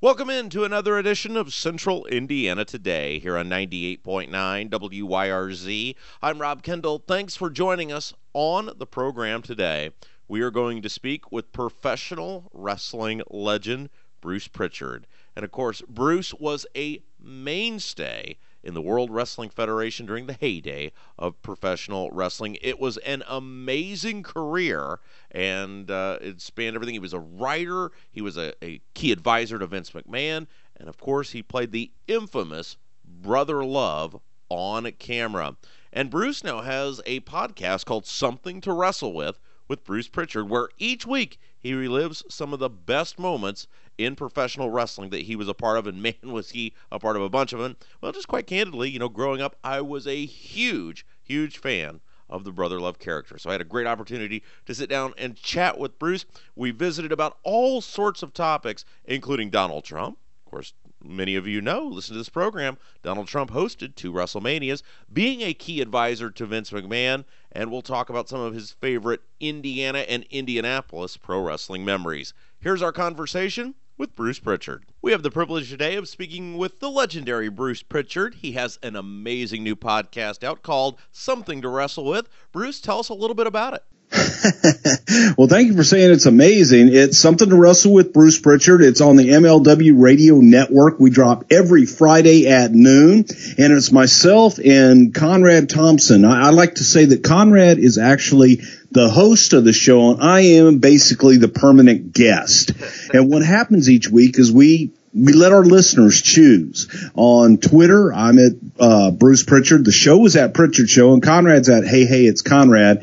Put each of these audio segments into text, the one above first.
Welcome in to another edition of Central Indiana Today here on 98.9 WYRZ. I'm Rob Kendall. Thanks for joining us on the program today. We are going to speak with professional wrestling legend Bruce Prichard. And of course, Bruce was a mainstay in the World Wrestling Federation during the heyday of professional wrestling. It was an amazing career, and uh, it spanned everything. He was a writer, he was a, a key advisor to Vince McMahon, and of course, he played the infamous Brother Love on camera. And Bruce now has a podcast called Something to Wrestle With with Bruce Prichard, where each week he relives some of the best moments in professional wrestling that he was a part of, and man, was he a part of a bunch of them. Well, just quite candidly, you know, growing up, I was a huge, huge fan of the Brother Love character. So I had a great opportunity to sit down and chat with Bruce. We visited about all sorts of topics, including Donald Trump. Of course, many of you know, listen to this program, Donald Trump hosted two WrestleManias, being a key advisor to Vince McMahon, and we'll talk about some of his favorite Indiana and Indianapolis pro wrestling memories. Here's our conversation with Bruce Prichard. We have the privilege today of speaking with the legendary Bruce Prichard. He has an amazing new podcast out called Something to Wrestle With. Bruce, tell us a little bit about it. well, thank you for saying it's amazing. It's something to wrestle with Bruce Prichard. It's on the MLW radio network. We drop every Friday at noon and it's myself and Conrad Thompson. I, I like to say that Conrad is actually the host of the show and I am basically the permanent guest. And what happens each week is we we let our listeners choose. On Twitter, I'm at uh, Bruce Prichard. The show is at Prichard Show, and Conrad's at Hey Hey It's Conrad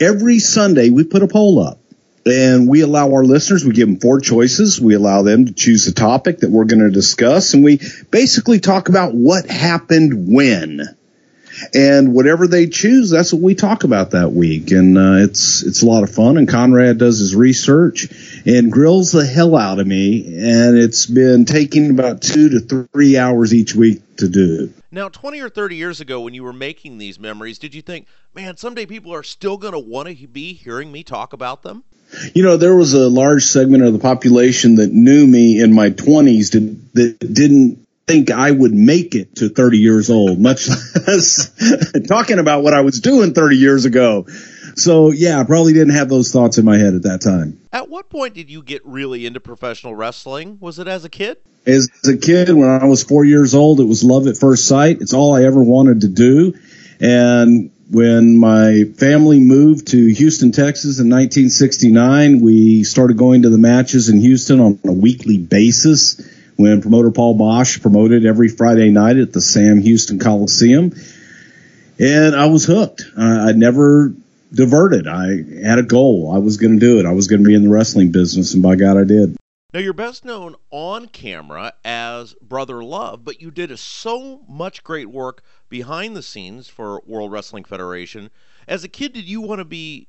every Sunday we put a poll up and we allow our listeners, we give them four choices. We allow them to choose the topic that we're going to discuss and we basically talk about what happened when. and whatever they choose, that's what we talk about that week. And uh, it's it's a lot of fun. And Conrad does his research and grills the hell out of me. And it's been taking about two to three hours each week to do. Now, 20 or 30 years ago, when you were making these memories, did you think, man, someday people are still going to want to be hearing me talk about them? You know, there was a large segment of the population that knew me in my 20s that, that didn't think I would make it to 30 years old, much less talking about what I was doing 30 years ago. So yeah, I probably didn't have those thoughts in my head at that time. At what point did you get really into professional wrestling? Was it as a kid? As a kid, when I was four years old, it was love at first sight. It's all I ever wanted to do. And when my family moved to Houston, Texas in 1969, we started going to the matches in Houston on a weekly basis when promoter Paul Boesch promoted every Friday night at the Sam Houston Coliseum. And I was hooked. I, I never diverted. I had a goal. I was going to do it. I was going to be in the wrestling business, and by God, I did. Now, you're best known on camera as Brother Love, but you did so much great work behind the scenes for World Wrestling Federation. As a kid, did you want to be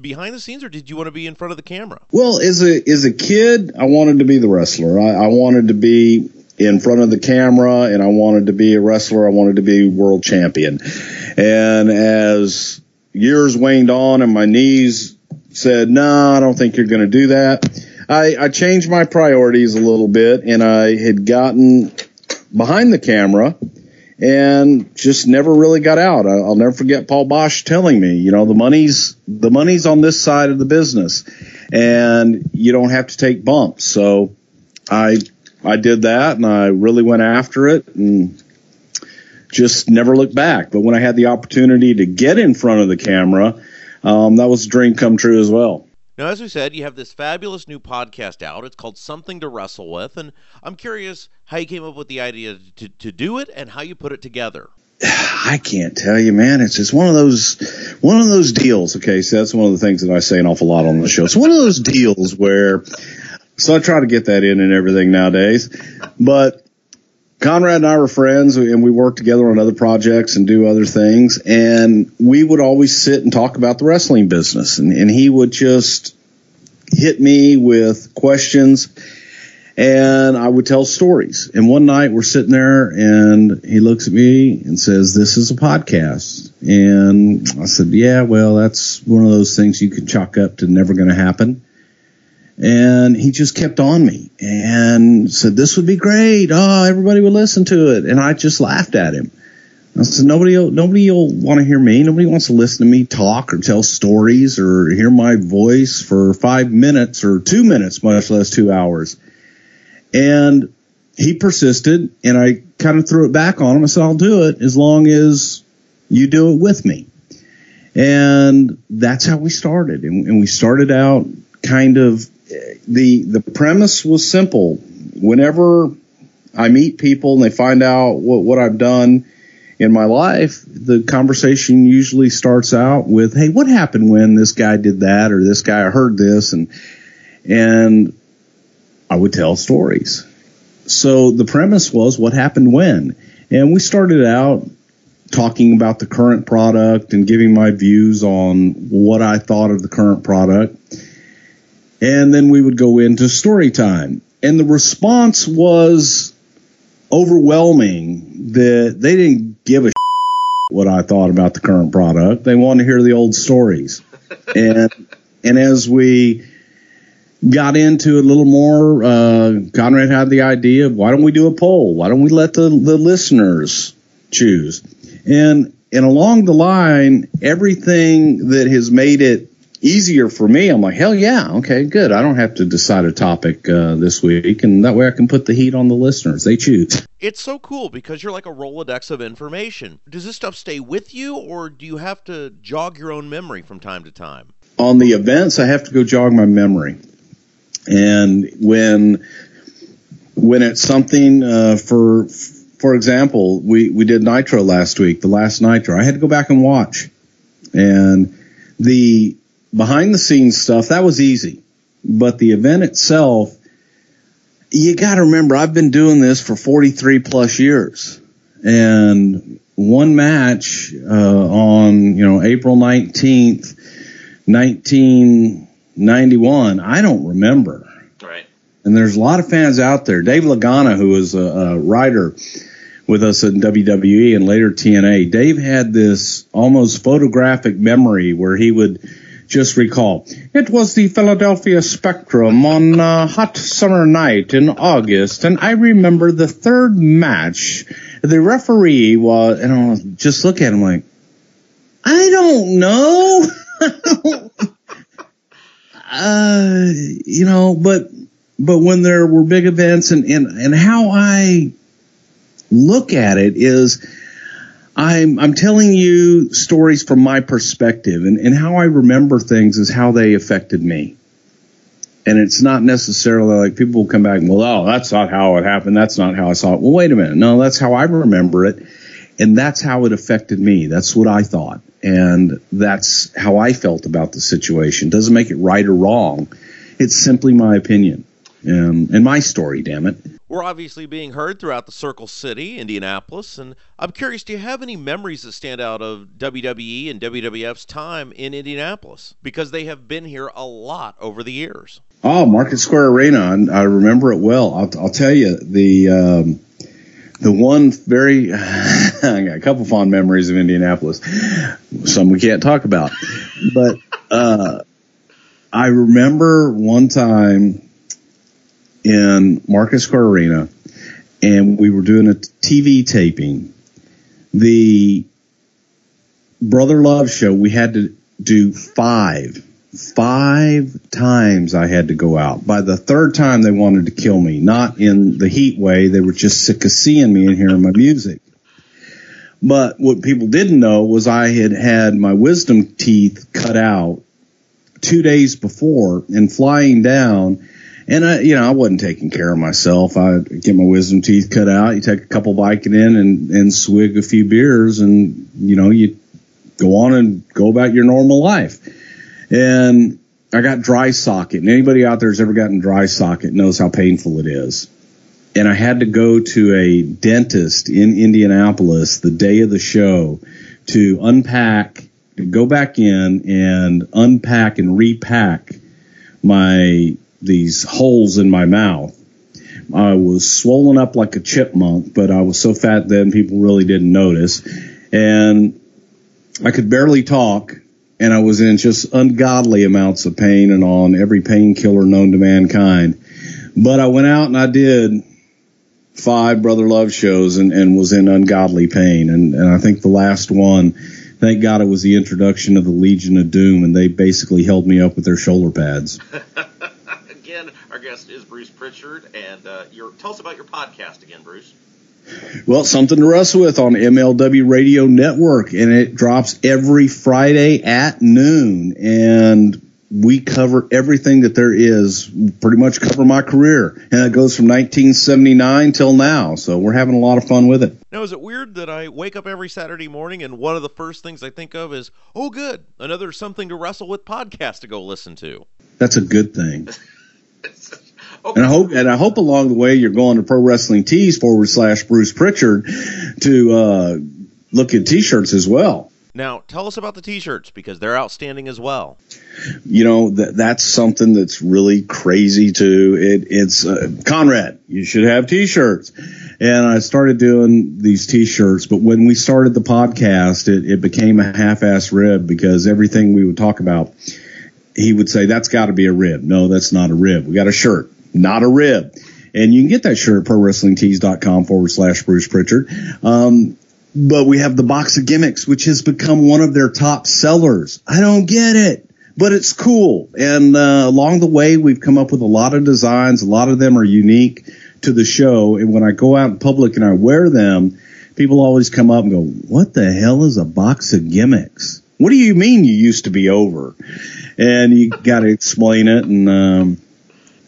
behind the scenes, or did you want to be in front of the camera? Well, as a as a kid, I wanted to be the wrestler. I, I wanted to be in front of the camera, and I wanted to be a wrestler. I wanted to be world champion. And as years waned on, and my knees said, "No, I don't think you're going to do that," I, I changed my priorities a little bit, and I had gotten behind the camera and just never really got out. I'll never forget Paul Boesch telling me, you know, the money's the money's on this side of the business, and you don't have to take bumps. So I I did that, and I really went after it, and just never looked back. But when I had the opportunity to get in front of the camera, um, that was a dream come true as well. Now, as we said, you have this fabulous new podcast out. It's called Something to Wrestle With. And I'm curious how you came up with the idea to, to do it and how you put it together. I can't tell you, man. It's just one of those, one of those deals. Okay. So that's one of the things that I say an awful lot on the show. It's one of those deals where, so I try to get that in and everything nowadays, but Conrad and I were friends and we worked together on other projects and do other things. And we would always sit and talk about the wrestling business. And, and he would just hit me with questions and I would tell stories. And one night we're sitting there and he looks at me and says, This is a podcast. And I said, Yeah, well, that's one of those things you can chalk up to never going to happen. And he just kept on me and said, this would be great. Oh, everybody would listen to it. And I just laughed at him. I said, nobody, nobody will want to hear me. Nobody wants to listen to me talk or tell stories or hear my voice for five minutes or two minutes, much less two hours. And he persisted and I kind of threw it back on him. I said, I'll do it as long as you do it with me. And that's how we started. And, and we started out kind of the the premise was simple. Whenever I meet people and they find out what, what I've done in my life, the conversation usually starts out with, "Hey, what happened when this guy did that or this guy heard this?" and and I would tell stories. So the premise was what happened when, and we started out talking about the current product and giving my views on what I thought of the current product and then we would go into story time. And the response was overwhelming that they didn't give a what I thought about the current product. They wanted to hear the old stories. and and as we got into it a little more, uh, Conrad had the idea of why don't we do a poll? Why don't we let the, the listeners choose? And and along the line, everything that has made it easier for me. I'm like, hell yeah, okay, good. I don't have to decide a topic uh, this week, and that way I can put the heat on the listeners. They choose. It's so cool because you're like a Rolodex of information. Does this stuff stay with you, or do you have to jog your own memory from time to time? On the events, I have to go jog my memory, and when when it's something uh, for for example, we we did Nitro last week, the last Nitro. I had to go back and watch, and the behind the scenes stuff, that was easy. But the event itself, you got to remember, I've been doing this for 43 plus years. And one match uh, on you know April nineteenth, nineteen ninety one. I don't remember. Right. And there's a lot of fans out there. Dave Lagana, who was a, a writer with us in WWE and later TNA, Dave had this almost photographic memory where he would just recall. It was the Philadelphia Spectrum on a hot summer night in August, and I remember the third match. The referee was, and I'll just look at him like, I don't know. uh, you know, but but when there were big events and, and, and how I look at it is I'm I'm telling you stories from my perspective and, and how I remember things is how they affected me. And it's not necessarily like people will come back and well, oh, that's not how it happened. That's not how I saw it. Well, wait a minute. No, that's how I remember it. And that's how it affected me. That's what I thought. And that's how I felt about the situation. Doesn't make it right or wrong. It's simply my opinion. Um, and my story, damn it. We're obviously being heard throughout the Circle City, Indianapolis, and I'm curious, do you have any memories that stand out of WWE and WWF's time in Indianapolis? Because they have been here a lot over the years. Oh, Market Square Arena, I remember it well. I'll, I'll tell you the um, the one very I got a couple fond memories of Indianapolis, some we can't talk about, but uh, I remember one time in Market Square Arena, and we were doing a TV taping. The Brother Love show, we had to do five, five times I had to go out. By the third time, they wanted to kill me, not in the heat way. They were just sick of seeing me and hearing my music. But what people didn't know was I had had my wisdom teeth cut out two days before and flying down and I, you know, I wasn't taking care of myself. I get my wisdom teeth cut out. You take a couple Vicodin and, and swig a few beers and, you know, you go on and go about your normal life. And I got dry socket and anybody out there who's ever gotten dry socket knows how painful it is. And I had to go to a dentist in Indianapolis the day of the show to unpack, to go back in and unpack and repack my these holes in my mouth. I was swollen up like a chipmunk, but I was so fat then people really didn't notice. And I could barely talk and I was in just ungodly amounts of pain and on every painkiller known to mankind. But I went out and I did five Brother Love shows and, and was in ungodly pain. And, and I think the last one, thank God it was the introduction of the Legion of Doom and they basically held me up with their shoulder pads. again, our guest is Bruce Prichard, and uh, your, tell us about your podcast again, Bruce. Well, something to wrestle with on MLW Radio Network, and it drops every Friday at noon. And we cover everything that there is, pretty much cover my career. And it goes from 1979 till now. So we're having a lot of fun with it. Now, is it weird that I wake up every Saturday morning and one of the first things I think of is, oh, good, another Something to Wrestle with podcast to go listen to? That's a good thing. Okay. And I hope, and I hope along the way you're going to Pro Wrestling Tees forward slash Bruce Prichard to uh, look at T-shirts as well. Now, tell us about the T-shirts because they're outstanding as well. You know that that's something that's really crazy too. It, it's uh, Conrad. You should have T-shirts, and I started doing these T-shirts. But when we started the podcast, it, it became a half-ass rib because everything we would talk about, he would say that's got to be a rib. No, that's not a rib. We got a shirt not a rib. And you can get that shirt at prowrestlingtees.com forward slash Bruce Prichard. Um, but we have the box of gimmicks, which has become one of their top sellers. I don't get it, but it's cool. And uh, along the way, we've come up with a lot of designs. A lot of them are unique to the show. And when I go out in public and I wear them, people always come up and go, "What the hell is a box of gimmicks? What do you mean you used to be over?" And you got to explain it. And um,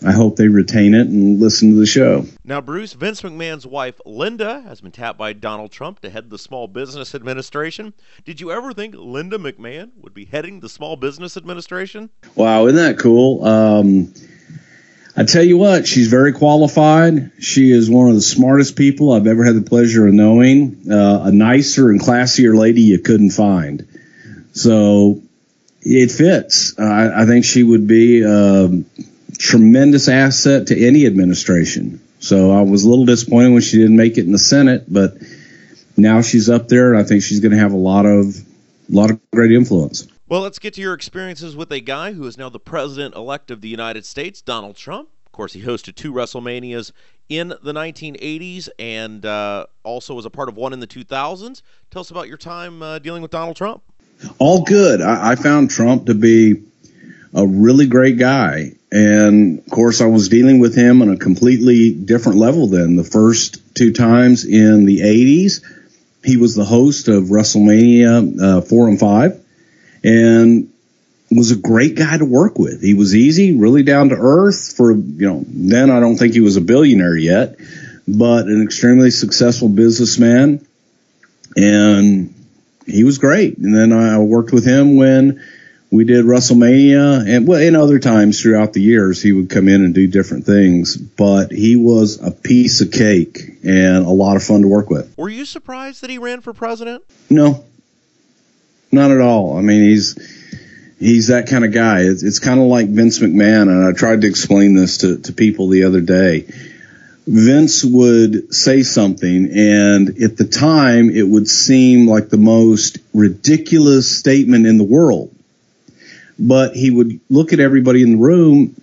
I hope they retain it and listen to the show. Now, Bruce, Vince McMahon's wife, Linda, has been tapped by Donald Trump to head the Small Business Administration. Did you ever think Linda McMahon would be heading the Small Business Administration? Wow, isn't that cool? Um, I tell you what, she's very qualified. She is one of the smartest people I've ever had the pleasure of knowing. Uh, a nicer and classier lady you couldn't find. So it fits. I, I think she would be a tremendous asset to any administration. So I was a little disappointed when she didn't make it in the Senate, but now she's up there, and I think she's going to have a lot of, a lot of great influence. Well, let's get to your experiences with a guy who is now the president elect of the United States, Donald Trump. Of course, he hosted two WrestleManias in the 1980s and uh, also was a part of one in the 2000s. Tell us about your time uh, dealing with Donald Trump. All good. I, I found Trump to be a really great guy. And of course, I was dealing with him on a completely different level than the first two times in the 80s. He was the host of WrestleMania uh, 4 and 5 and was a great guy to work with. He was easy, really down to earth for, you know, then I don't think he was a billionaire yet, but an extremely successful businessman. And he was great. And then I worked with him when we did WrestleMania and well, in other times throughout the years, he would come in and do different things, but he was a piece of cake and a lot of fun to work with. Were you surprised that he ran for president? No, not at all. I mean, he's he's that kind of guy. It's, it's kind of like Vince McMahon, and I tried to explain this to, to people the other day. Vince would say something, and at the time, it would seem like the most ridiculous statement in the world. But he would look at everybody in the room,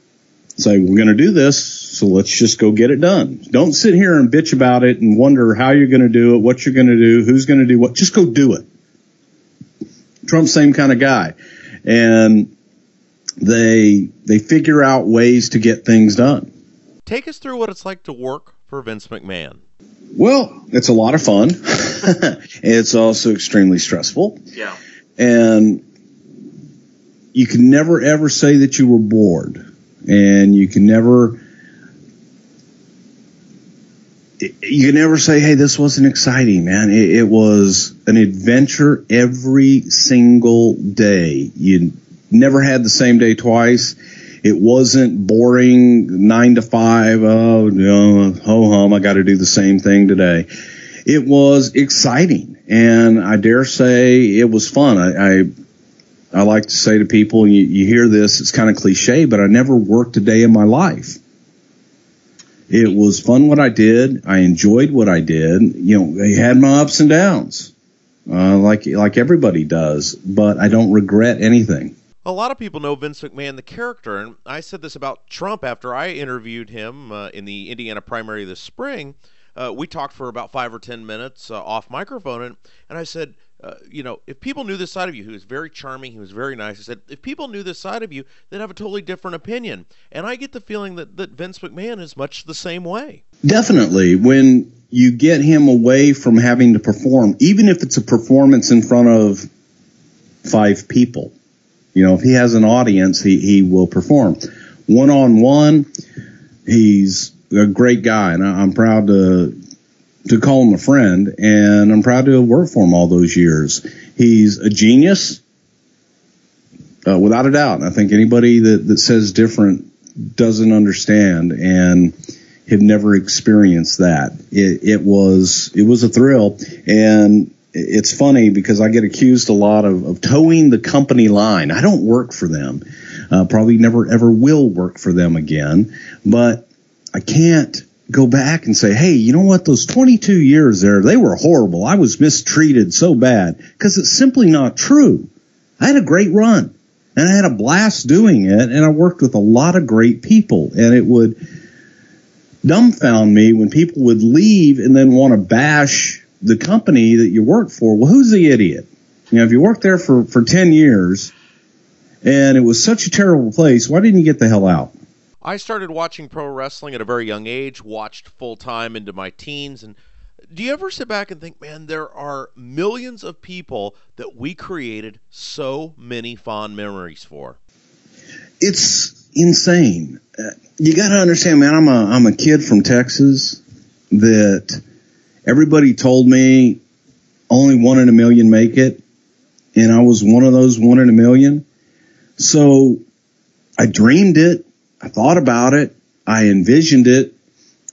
say, "We're going to do this, so let's just go get it done. Don't sit here and bitch about it and wonder how you're going to do it, what you're going to do, who's going to do what. Just go do it." Trump's same kind of guy, and they they figure out ways to get things done. Take us through what it's like to work for Vince McMahon. Well, it's a lot of fun. it's also extremely stressful. Yeah. And you can never ever say that you were bored. And you can never you can never say, "Hey, this wasn't exciting, man." It, it, was an adventure every single day. You never had the same day twice. It wasn't boring nine to five. Oh, you know, ho hum, I got to do the same thing today. It was exciting, and I dare say it was fun. I, I I like to say to people, you, you hear this, it's kind of cliche, but I never worked a day in my life. It was fun what I did. I enjoyed what I did. You know, I had my ups and downs, uh, like like everybody does. But I don't regret anything. A lot of people know Vince McMahon, the character, and I said this about Trump after I interviewed him uh, in the Indiana primary this spring. Uh, we talked for about five or ten minutes uh, off microphone, and, and I said, uh, you know, if people knew this side of you, he was very charming, he was very nice. I said, if people knew this side of you, they'd have a totally different opinion. And I get the feeling that, that Vince McMahon is much the same way. Definitely. When you get him away from having to perform, even if it's a performance in front of five people, you know, if he has an audience, he, he will perform. One on one, he's a great guy, and I'm proud to to call him a friend, and I'm proud to have worked for him all those years. He's a genius, uh, without a doubt. I think anybody that, that says different doesn't understand and have never experienced that. It, it was it was a thrill, and it's funny because I get accused a lot of, of toeing the company line. I don't work for them. Uh, probably never ever will work for them again, but I can't go back and say, hey, you know what? Those 22 years there, they were horrible. I was mistreated so bad because it's simply not true. I had a great run and I had a blast doing it and I worked with a lot of great people and it would dumbfound me when people would leave and then want to bash the company that you work for. Well, who's the idiot? You know, if you worked there for, for 10 years and it was such a terrible place, why didn't you get the hell out? I started watching pro wrestling at a very young age, watched full time into my teens. And do you ever sit back and think, man, there are millions of people that we created so many fond memories for? It's insane. Uh, you got to understand, man, I'm a, I'm a kid from Texas that everybody told me only one in a million make it. And I was one of those one in a million. So I dreamed it. I thought about it. I envisioned it,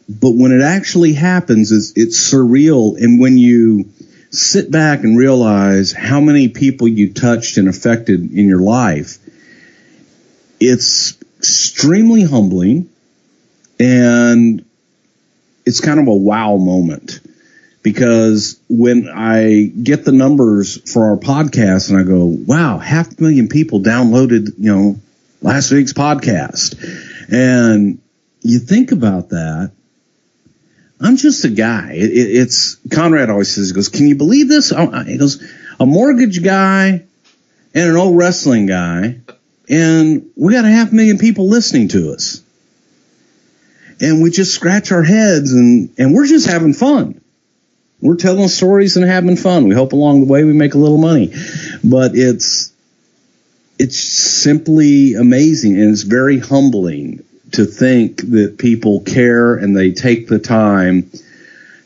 but when it actually happens, it's, it's surreal. And when you sit back and realize how many people you touched and affected in your life, it's extremely humbling and it's kind of a wow moment because when I get the numbers for our podcast and I go, wow, half a million people downloaded, you know, last week's podcast. And you think about that. I'm just a guy. It, it, it's Conrad always says, he goes, can you believe this? Oh, he goes, a mortgage guy and an old wrestling guy. And we got a half million people listening to us and we just scratch our heads and, and we're just having fun. We're telling stories and having fun. We hope along the way we make a little money, but it's, it's simply amazing and it's very humbling to think that people care and they take the time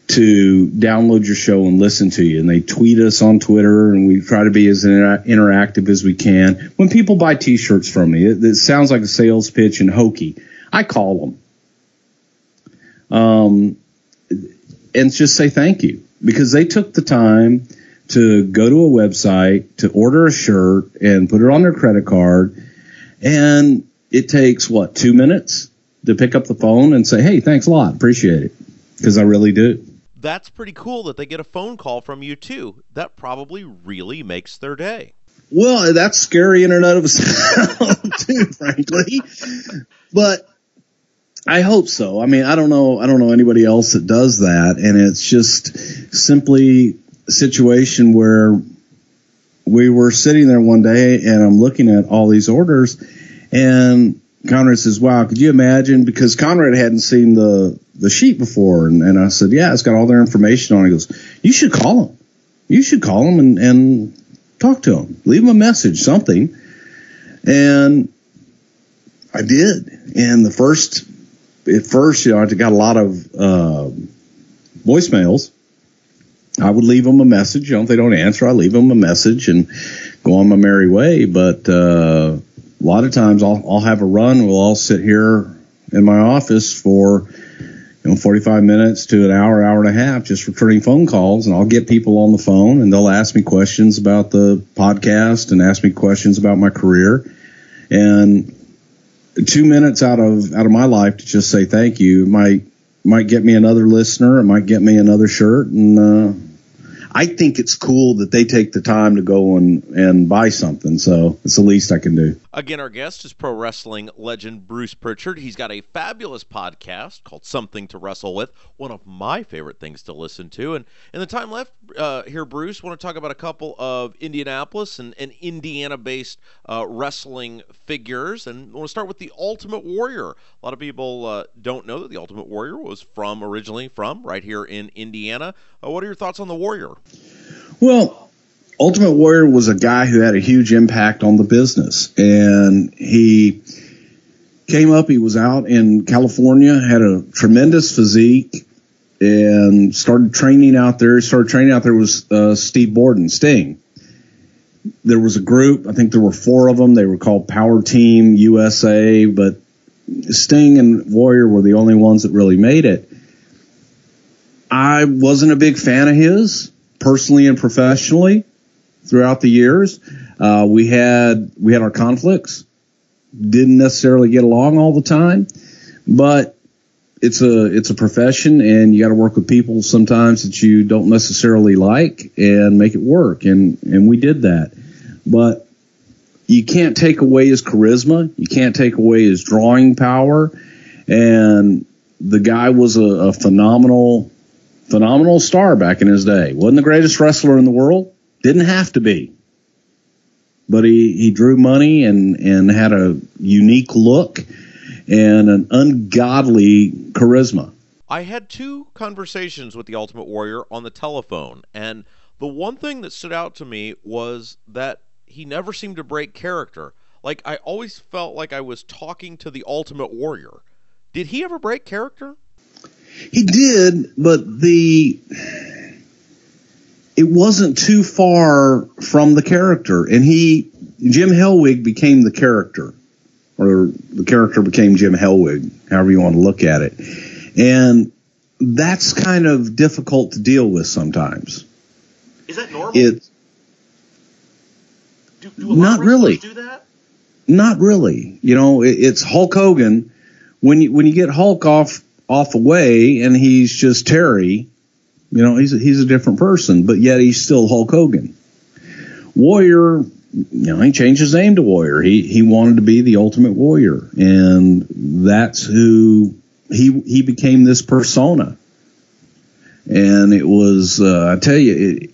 to download your show and listen to you. And they tweet us on Twitter, and we try to be as inter- interactive as we can. When people buy T-shirts from me, it, it, sounds like a sales pitch and hokey. I call them um, and just say thank you because they took the time to go to a website to order a shirt and put it on their credit card. And it takes what, two minutes to pick up the phone and say, Hey, thanks a lot. Appreciate it. Because I really do. That's pretty cool that they get a phone call from you too. That probably really makes their day. Well, that's scary in and of itself too, frankly. But I hope so. I mean, I don't know. I don't know anybody else that does that, and it's just simply a situation where we were sitting there one day, and I'm looking at all these orders, and Conrad says, "Wow, could you imagine?" Because Conrad hadn't seen the the sheet before, and, and I said, "Yeah, it's got all their information on." it. He goes, "You should call them. You should call them and and talk to them. Leave them a message, something." And I did. And the first at first, you know, I got a lot of uh, voicemails. I would leave them a message. You know, if they don't answer, I leave them a message and go on my merry way. But uh, a lot of times, I'll I'll have a run. We'll all sit here in my office for you know 45 minutes to an hour, hour and a half, just returning phone calls, and I'll get people on the phone, and they'll ask me questions about the podcast and ask me questions about my career, and two minutes out of out of my life to just say thank you might might get me another listener. It might get me another shirt, and uh, I think it's cool that they take the time to go and, and buy something. So it's the least I can do. Again, our guest is pro wrestling legend Bruce Prichard. He's got a fabulous podcast called Something to Wrestle With, one of my favorite things to listen to. And in the time left uh, here, Bruce, want to talk about a couple of Indianapolis and, and Indiana based uh, wrestling figures. And I want to start with the Ultimate Warrior. A lot of people uh, don't know that the Ultimate Warrior was from originally from right here in Indiana. Uh, what are your thoughts on the Warrior? Well, Ultimate Warrior was a guy who had a huge impact on the business, and he came up. He was out in California, had a tremendous physique, and started training out there. He started training out there was uh, Steve Borden, Sting. There was a group. I think there were four of them. They were called Power Team USA, but Sting and Warrior were the only ones that really made it. I wasn't a big fan of his personally and professionally throughout the years. Uh, we had we had our conflicts, didn't necessarily get along all the time, but it's a it's a profession, and you got to work with people sometimes that you don't necessarily like and make it work, and and we did that, but. You can't take away his charisma. You can't take away his drawing power. And the guy was a, a phenomenal phenomenal star back in his day. Wasn't the greatest wrestler in the world. Didn't have to be. But he, he drew money and, and had a unique look and an ungodly charisma. I had two conversations with the Ultimate Warrior on the telephone, and the one thing that stood out to me was that he never seemed to break character. Like, I always felt like I was talking to the Ultimate Warrior. Did he ever break character? He did, but the it wasn't too far from the character, and he Jim Hellwig became the character or the character became Jim Hellwig, however you want to look at it. And that's kind of difficult to deal with sometimes. Is that normal? It's do, do not really. Not really. You know, it, it's Hulk Hogan. When you when you get Hulk off off away and he's just Terry, you know, he's a, he's a different person, but yet he's still Hulk Hogan. Warrior, you know, he changed his name to Warrior. He he wanted to be the Ultimate Warrior, and that's who he he became this persona. And it was, uh, I tell you, it,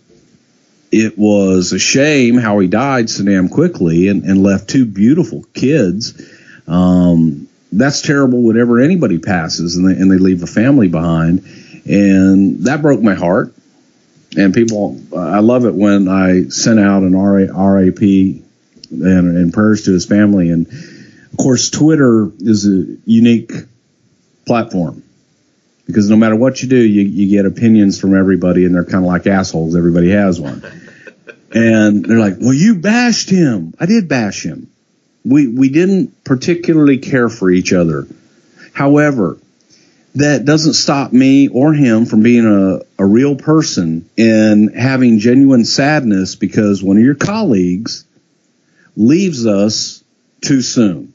it was a shame how he died so damn quickly and, and left two beautiful kids. Um, that's terrible whenever anybody passes and they, and they leave a family behind. And that broke my heart. And people, I love it when I sent out an RA, RAP and, and prayers to his family. And of course, Twitter is a unique platform because no matter what you do, you, you get opinions from everybody, and they're kind of like assholes. Everybody has one. and they're like, "Well, you bashed him." I did bash him. We we didn't particularly care for each other. However, that doesn't stop me or him from being a, a real person and having genuine sadness because one of your colleagues leaves us too soon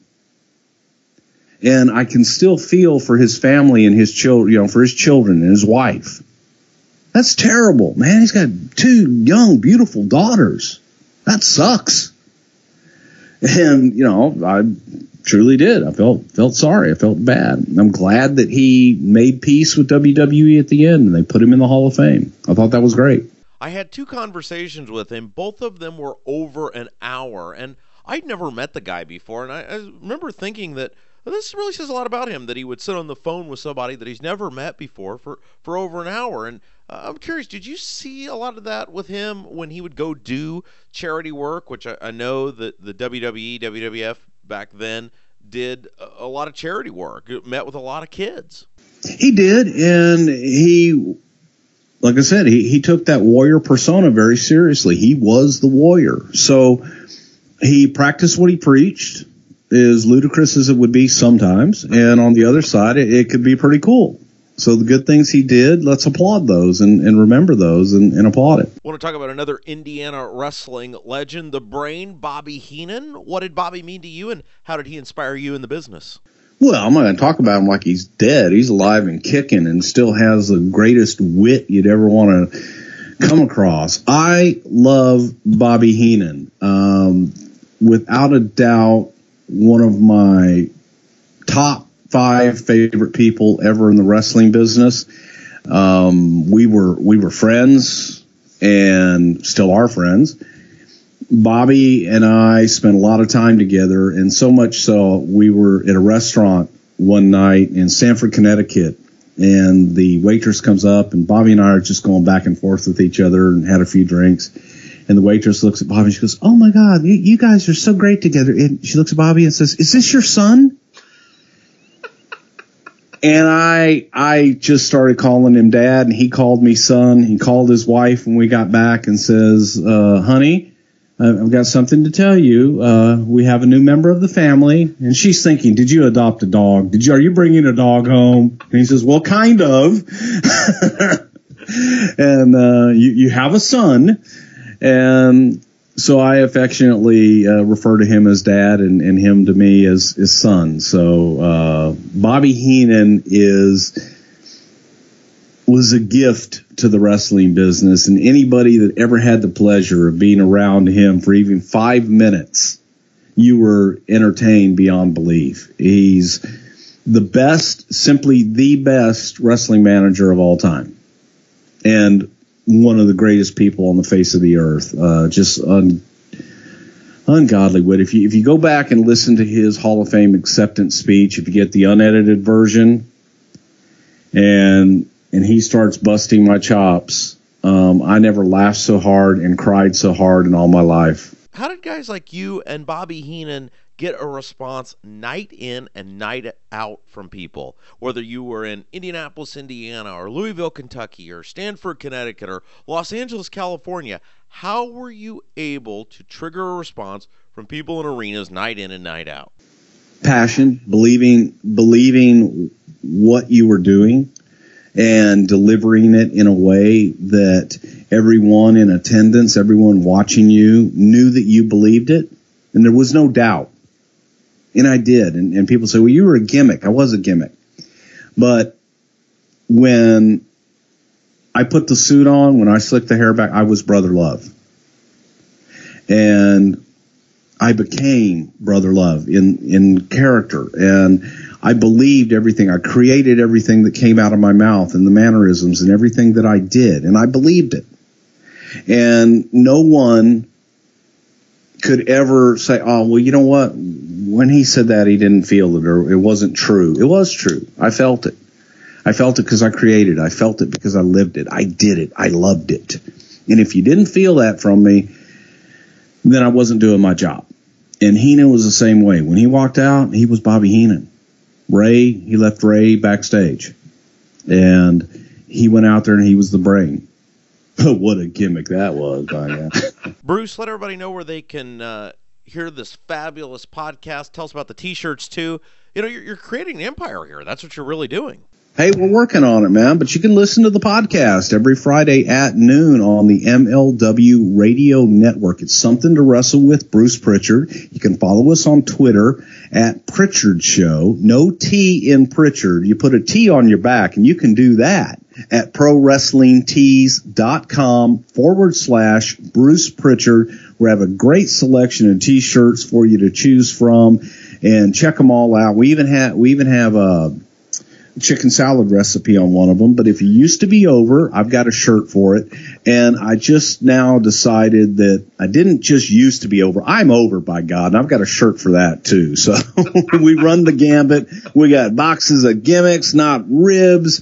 and I can still feel for his family and his children, you know, for his children and his wife. That's terrible, man. He's got two young, beautiful daughters. That sucks. And you know, I truly did. I felt felt sorry. I felt bad. I'm glad that he made peace with WWE at the end and they put him in the Hall of Fame. I thought that was great. I had two conversations with him. Both of them were over an hour, and I'd never met the guy before. And I, I remember thinking that well, this really says a lot about him that he would sit on the phone with somebody that he's never met before for, for over an hour. And uh, I'm curious, did you see a lot of that with him when he would go do charity work, which I, I know that the WWE, WWF back then did a, lot of charity work, It met with a lot of kids. He did, and he, like I said, he, he took that warrior persona very seriously. He was the warrior. So he practiced what he preached, as ludicrous as it would be sometimes. And on the other side, it, it could be pretty cool. So the good things he did, let's applaud those and, and remember those and, and applaud it. want to talk about another Indiana wrestling legend, the brain, Bobby Heenan. What did Bobby mean to you, and how did he inspire you in the business? Well, I'm not going to talk about him like he's dead. He's alive and kicking and still has the greatest wit you'd ever want to come across. I love Bobby Heenan. Um, without a doubt, one of my top five favorite people ever in the wrestling business. Um, we were we were friends and still are friends. Bobby and I spent a lot of time together, and so much so we were at a restaurant one night in Stamford, Connecticut, and the waitress comes up, and Bobby and I are just going back and forth with each other and had a few drinks. And the waitress looks at Bobby and she goes, "Oh my God, you, you guys are so great together." And she looks at Bobby and says, "Is this your son?" And I I just started calling him dad, and he called me son. He called his wife when we got back and says, uh, "Honey, I've got something to tell you. Uh, we have a new member of the family." And she's thinking, "Did you adopt a dog? Did you? Are you bringing a dog home?" And he says, "Well, kind of." and uh, you you have a son, and so I affectionately uh, refer to him as dad and, and him to me as his son. So uh, Bobby Heenan is was a gift to the wrestling business, and anybody that ever had the pleasure of being around him for even five minutes, you were entertained beyond belief. He's the best, simply the best wrestling manager of all time, and one of the greatest people on the face of the earth. Uh, just un, ungodly wit. If you if you go back and listen to his Hall of Fame acceptance speech, if you get the unedited version, and and he starts busting my chops, um, I never laughed so hard and cried so hard in all my life. How did guys like you and Bobby Heenan get a response night in and night out from people? Whether you were in Indianapolis, Indiana, or Louisville, Kentucky, or Stamford, Connecticut, or Los Angeles, California, how were you able to trigger a response from people in arenas night in and night out? passion, believing believing what you were doing and delivering it in a way that everyone in attendance, everyone watching you knew that you believed it and there was no doubt. And I did. And, and people say, well, you were a gimmick. I was a gimmick. But when I put the suit on, when I slicked the hair back, I was Brother Love. And I became Brother Love in, in character. And I believed everything. I created everything that came out of my mouth and the mannerisms and everything that I did. And I believed it. And no one could ever say, oh, well, you know what? When he said that, he didn't feel it or it wasn't true. It was true. I felt it. I felt it because I created it. I felt it because I lived it. I did it. I loved it. And if you didn't feel that from me, then I wasn't doing my job. And Heenan was the same way. When he walked out, he was Bobby Heenan. Ray, he left Ray backstage. And he went out there and he was the brain. what a gimmick that was, Bruce, let everybody know where they can uh, hear this fabulous podcast. Tell us about the T-shirts too. You know, you're, you're creating an empire here. That's what you're really doing. Hey, we're working on it, man. But you can listen to the podcast every Friday at noon on the MLW Radio Network. It's something to wrestle with. Bruce Prichard. You can follow us on Twitter at Prichard Show. No T in Prichard. You put a T on your back, and you can do that at prowrestlingtees.com forward slash Bruce Prichard. We have a great selection of t-shirts for you to choose from and check them all out. We even have, we even have a chicken salad recipe on one of them. But if you used to be over, I've got a shirt for it. And I just now decided that I didn't just used to be over. I'm over by God. And I've got a shirt for that too. So we run the gambit. We got boxes of gimmicks, not ribs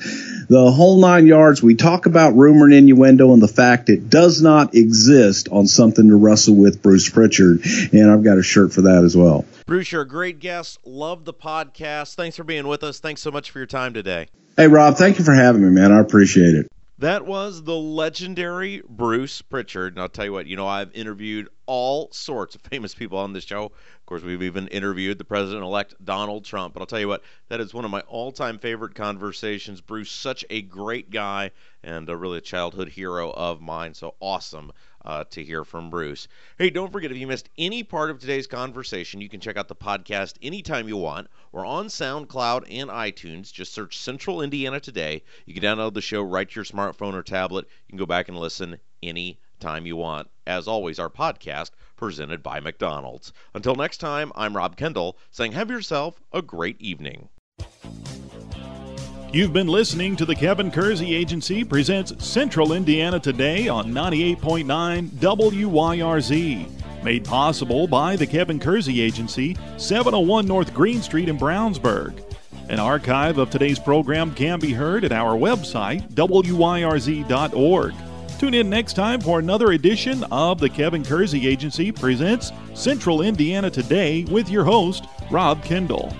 the whole nine yards. We talk about rumor and innuendo and the fact it does not exist on something to wrestle with Bruce Prichard. And I've got a shirt for that as well. Bruce, you're a great guest. Love the podcast. Thanks for being with us. Thanks so much for your time today. Hey, Rob, thank you for having me, man. I appreciate it. That was the legendary Bruce Prichard. And I'll tell you what, you know, I've interviewed all sorts of famous people on this show. Course, we've even interviewed the president elect Donald Trump. But I'll tell you what, that is one of my all time favorite conversations. Bruce, such a great guy and a really a childhood hero of mine. So awesome uh, to hear from Bruce. Hey, don't forget if you missed any part of today's conversation, you can check out the podcast anytime you want. We're on SoundCloud and iTunes. Just search Central Indiana Today. You can download the show right to your smartphone or tablet. You can go back and listen anytime you want. As always, our podcast presented by McDonald's. Until next time, I'm Rob Kendall saying have yourself a great evening. You've been listening to the Kevin Kersey Agency presents Central Indiana Today on 98.9 WYRZ. Made possible by the Kevin Kersey Agency, 701 North Green Street in Brownsburg. An archive of today's program can be heard at our website, wyrz.org. Tune in next time for another edition of the Kevin Kersey Agency presents Central Indiana Today with your host, Rob Kendall.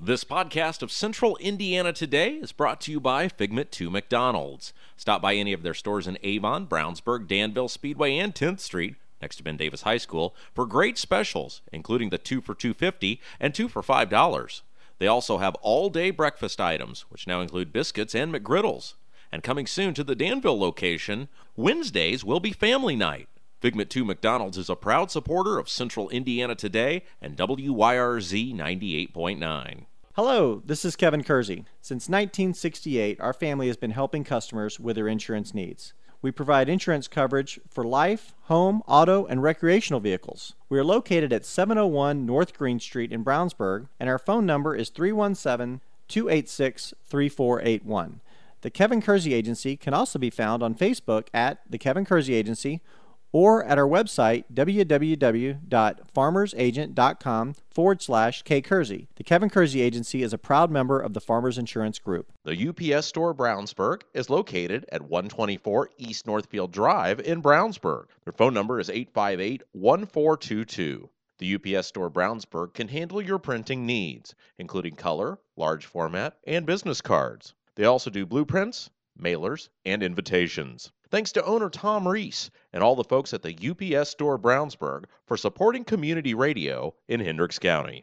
This podcast of Central Indiana Today is brought to you by Figment 2 McDonald's. Stop by any of their stores in Avon, Brownsburg, Danville Speedway, and 10th Street, next to Ben Davis High School, for great specials, including the 2 for 250 and 2 for $5. They also have all-day breakfast items, which now include biscuits and McGriddles. And coming soon to the Danville location, Wednesdays will be family night. Figment 2 McDonald's is a proud supporter of Central Indiana Today and WYRZ 98.9. Hello, this is Kevin Kersey. Since 1968, our family has been helping customers with their insurance needs. We provide insurance coverage for life, home, auto, and recreational vehicles. We are located at 701 North Green Street in Brownsburg, and our phone number is 317 286 3481. The Kevin Kersey Agency can also be found on Facebook at The Kevin Kersey Agency or at our website, www.farmersagent.com forward slash kkersey. The Kevin Kersey Agency is a proud member of the Farmers Insurance Group. The UPS Store Brownsburg is located at 124 East Northfield Drive in Brownsburg. Their phone number is 858 1422. The UPS Store Brownsburg can handle your printing needs, including color, large format, and business cards. They also do blueprints, mailers, and invitations. Thanks to owner Tom Reese and all the folks at the UPS Store Brownsburg for supporting community radio in Hendricks County.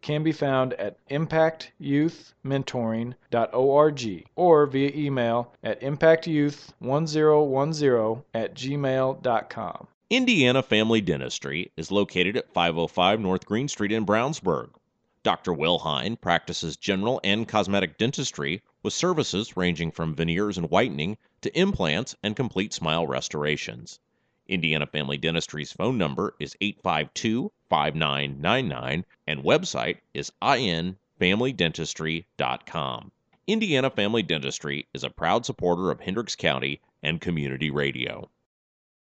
can be found at impactyouthmentoring.org or via email at impactyouth1010 at gmail.com. Indiana Family Dentistry is located at 505 North Green Street in Brownsburg. Dr. Will Hine practices general and cosmetic dentistry with services ranging from veneers and whitening to implants and complete smile restorations. Indiana Family Dentistry's phone number is 852 5999 and website is infamilydentistry.com. Indiana Family Dentistry is a proud supporter of Hendricks County and community radio.